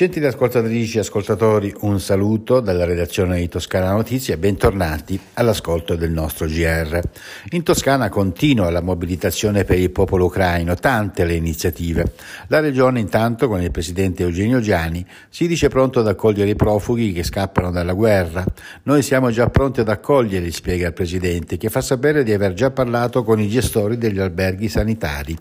Gentili ascoltatrici e ascoltatori, un saluto dalla redazione di Toscana Notizie e bentornati all'ascolto del nostro GR. In Toscana continua la mobilitazione per il popolo ucraino, tante le iniziative. La regione intanto con il presidente Eugenio Giani si dice pronto ad accogliere i profughi che scappano dalla guerra. Noi siamo già pronti ad accoglierli, spiega il presidente, che fa sapere di aver già parlato con i gestori degli alberghi sanitari.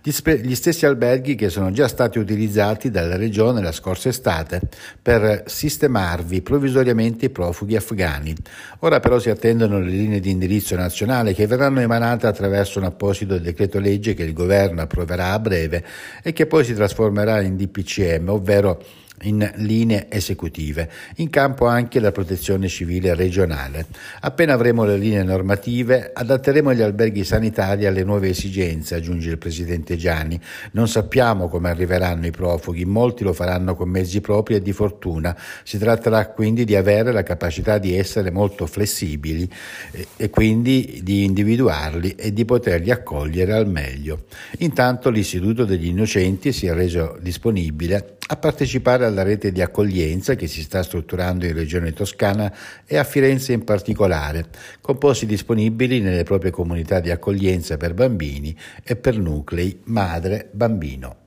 Gli, spe- gli stessi alberghi che sono già stati utilizzati dalla regione la scorsa scorsa estate per sistemarvi provvisoriamente i profughi afghani. Ora però si attendono le linee di indirizzo nazionale che verranno emanate attraverso un apposito decreto legge che il governo approverà a breve e che poi si trasformerà in DPCM, ovvero in linee esecutive, in campo anche la protezione civile regionale. Appena avremo le linee normative, adatteremo gli alberghi sanitari alle nuove esigenze, aggiunge il presidente Gianni. Non sappiamo come arriveranno i profughi, molti lo faranno con mezzi propri e di fortuna. Si tratterà quindi di avere la capacità di essere molto flessibili e quindi di individuarli e di poterli accogliere al meglio. Intanto l'Istituto degli Innocenti si è reso disponibile a partecipare alla rete di accoglienza che si sta strutturando in Regione Toscana e a Firenze in particolare, con posti disponibili nelle proprie comunità di accoglienza per bambini e per nuclei madre-bambino.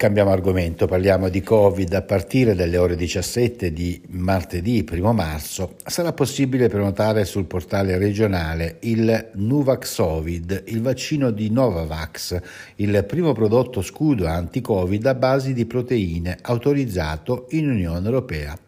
Cambiamo argomento, parliamo di Covid. A partire dalle ore 17 di martedì 1 marzo sarà possibile prenotare sul portale regionale il Nuvaxovid, il vaccino di Novavax, il primo prodotto scudo anti-Covid a base di proteine autorizzato in Unione Europea.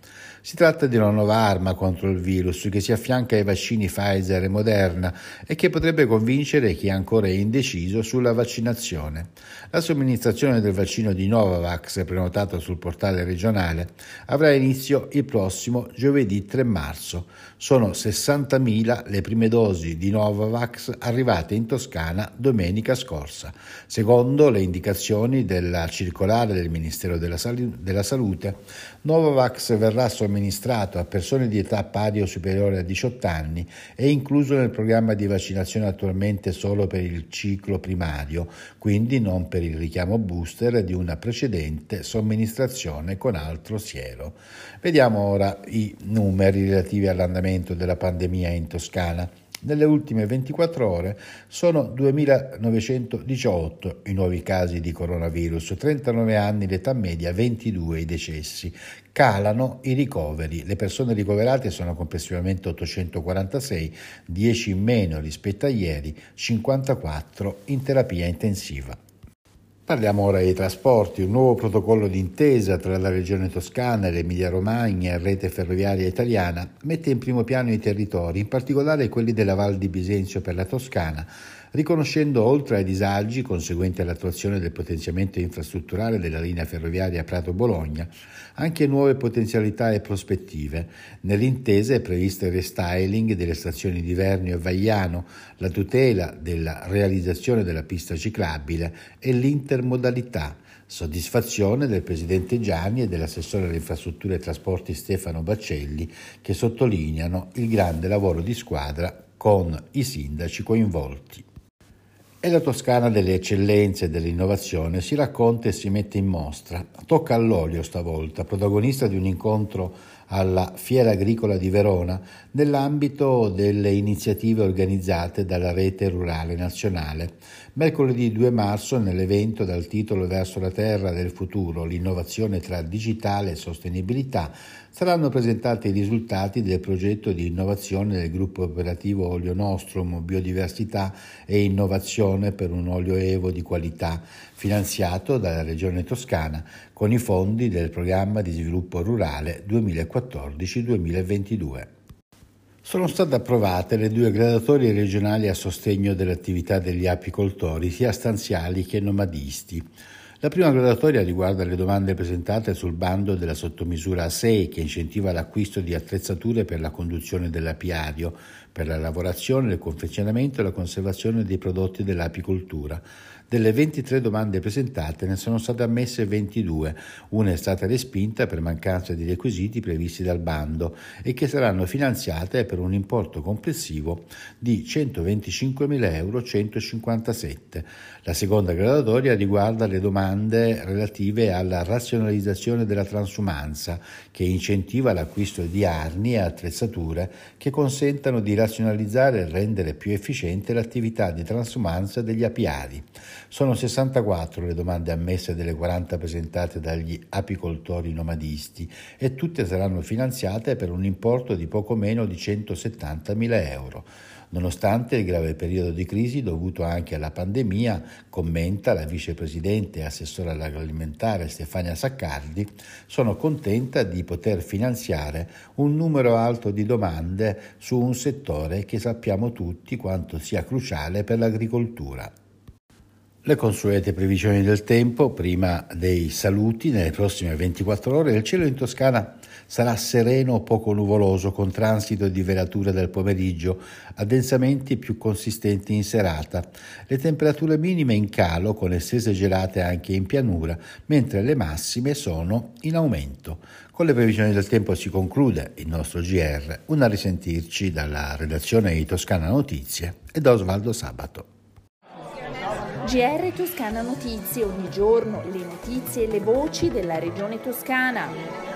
Si tratta di una nuova arma contro il virus che si affianca ai vaccini Pfizer e Moderna e che potrebbe convincere chi è ancora indeciso sulla vaccinazione. La somministrazione del vaccino di Novavax, prenotato sul portale regionale, avrà inizio il prossimo giovedì 3 marzo. Sono 60.000 le prime dosi di Novavax arrivate in Toscana domenica scorsa. Secondo le indicazioni della circolare del Ministero della, Sal- della Salute, Novavax verrà somministrato somministrato a persone di età pari o superiore a 18 anni è incluso nel programma di vaccinazione attualmente solo per il ciclo primario, quindi non per il richiamo booster di una precedente somministrazione con altro siero. Vediamo ora i numeri relativi all'andamento della pandemia in Toscana. Nelle ultime 24 ore sono 2.918 i nuovi casi di coronavirus, 39 anni l'età media, 22 i decessi. Calano i ricoveri, le persone ricoverate sono complessivamente 846, 10 in meno rispetto a ieri, 54 in terapia intensiva. Parliamo ora dei trasporti. Un nuovo protocollo d'intesa tra la Regione Toscana l'Emilia Romagna e Rete Ferroviaria Italiana mette in primo piano i territori, in particolare quelli della Val di Bisenzio per la Toscana, riconoscendo oltre ai disagi conseguenti all'attuazione del potenziamento infrastrutturale della linea ferroviaria Prato-Bologna, anche nuove potenzialità e prospettive. Nell'intesa è previsto il restyling delle stazioni di Vernio e Vagliano, la tutela della realizzazione della pista ciclabile e l'intermodalità. Soddisfazione del Presidente Gianni e dell'assessore alle infrastrutture e trasporti Stefano Baccelli che sottolineano il grande lavoro di squadra con i sindaci coinvolti. È la Toscana delle eccellenze e dell'innovazione si racconta e si mette in mostra. Tocca all'olio stavolta, protagonista di un incontro alla Fiera Agricola di Verona nell'ambito delle iniziative organizzate dalla Rete Rurale Nazionale. Mercoledì 2 marzo, nell'evento dal titolo Verso la Terra del futuro, l'innovazione tra digitale e sostenibilità, saranno presentati i risultati del progetto di innovazione del gruppo operativo Olio Nostrum, Biodiversità e Innovazione per un olio evo di qualità, finanziato dalla Regione Toscana con i fondi del programma di sviluppo rurale 2014-2022. Sono state approvate le due gradatorie regionali a sostegno dell'attività degli apicoltori, sia stanziali che nomadisti. La prima gradatoria riguarda le domande presentate sul bando della sottomisura A6 che incentiva l'acquisto di attrezzature per la conduzione dell'apiario, per la lavorazione, il confezionamento e la conservazione dei prodotti dell'apicoltura. Delle 23 domande presentate ne sono state ammesse 22, una è stata respinta per mancanza di requisiti previsti dal bando e che saranno finanziate per un importo complessivo di 125.000 euro 157. La seconda gradatoria riguarda le domande relative alla razionalizzazione della transumanza che incentiva l'acquisto di armi e attrezzature che consentano di razionalizzare e rendere più efficiente l'attività di transumanza degli apiari. Sono 64 le domande ammesse delle 40 presentate dagli apicoltori nomadisti e tutte saranno finanziate per un importo di poco meno di 170.000 euro. Nonostante il grave periodo di crisi dovuto anche alla pandemia, commenta la vicepresidente e assessore all'agroalimentare Stefania Saccardi, sono contenta di poter finanziare un numero alto di domande su un settore che sappiamo tutti quanto sia cruciale per l'agricoltura. Le consuete previsioni del tempo, prima dei saluti, nelle prossime 24 ore il cielo in Toscana sarà sereno o poco nuvoloso con transito di velature del pomeriggio, addensamenti più consistenti in serata. Le temperature minime in calo con estese gelate anche in pianura, mentre le massime sono in aumento. Con le previsioni del tempo si conclude il nostro GR, una risentirci dalla redazione di Toscana Notizie e da Osvaldo Sabato. GR Toscana Notizie, ogni giorno le notizie e le voci della regione toscana.